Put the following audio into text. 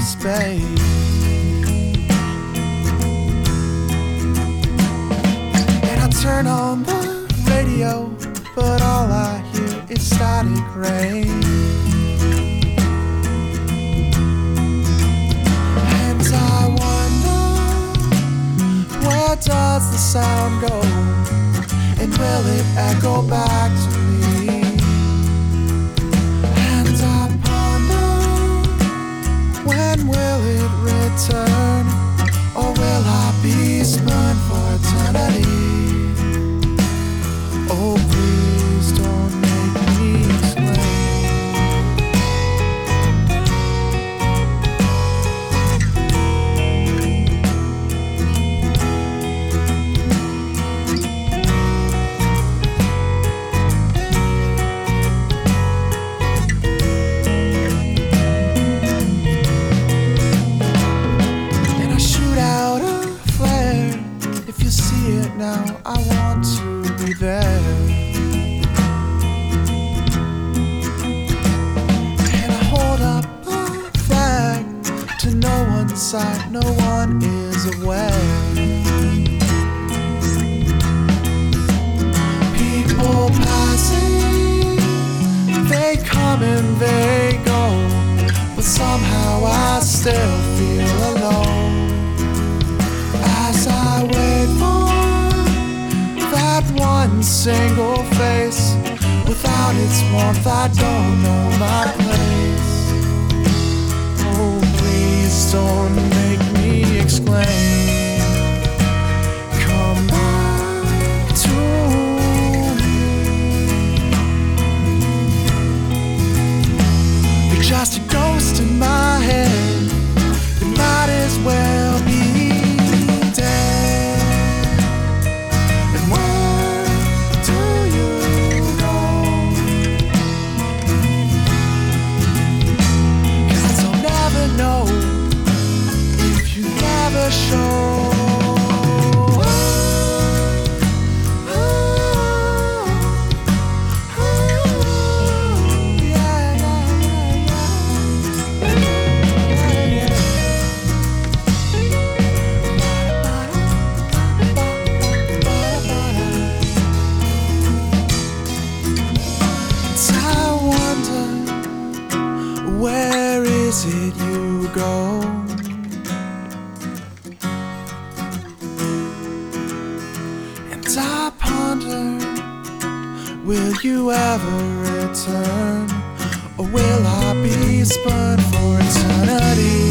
say. And I turn on the radio, but all I hear is static rain. And I wonder where does the sound go? And will it echo back to me? Be spurned for eternity? No no one is aware. People passing, they come and they go. But somehow I still feel alone as I wait for that one single face. Without its warmth, I don't know my place. Where is it you go? Will you ever return? Or will I be spurned for eternity?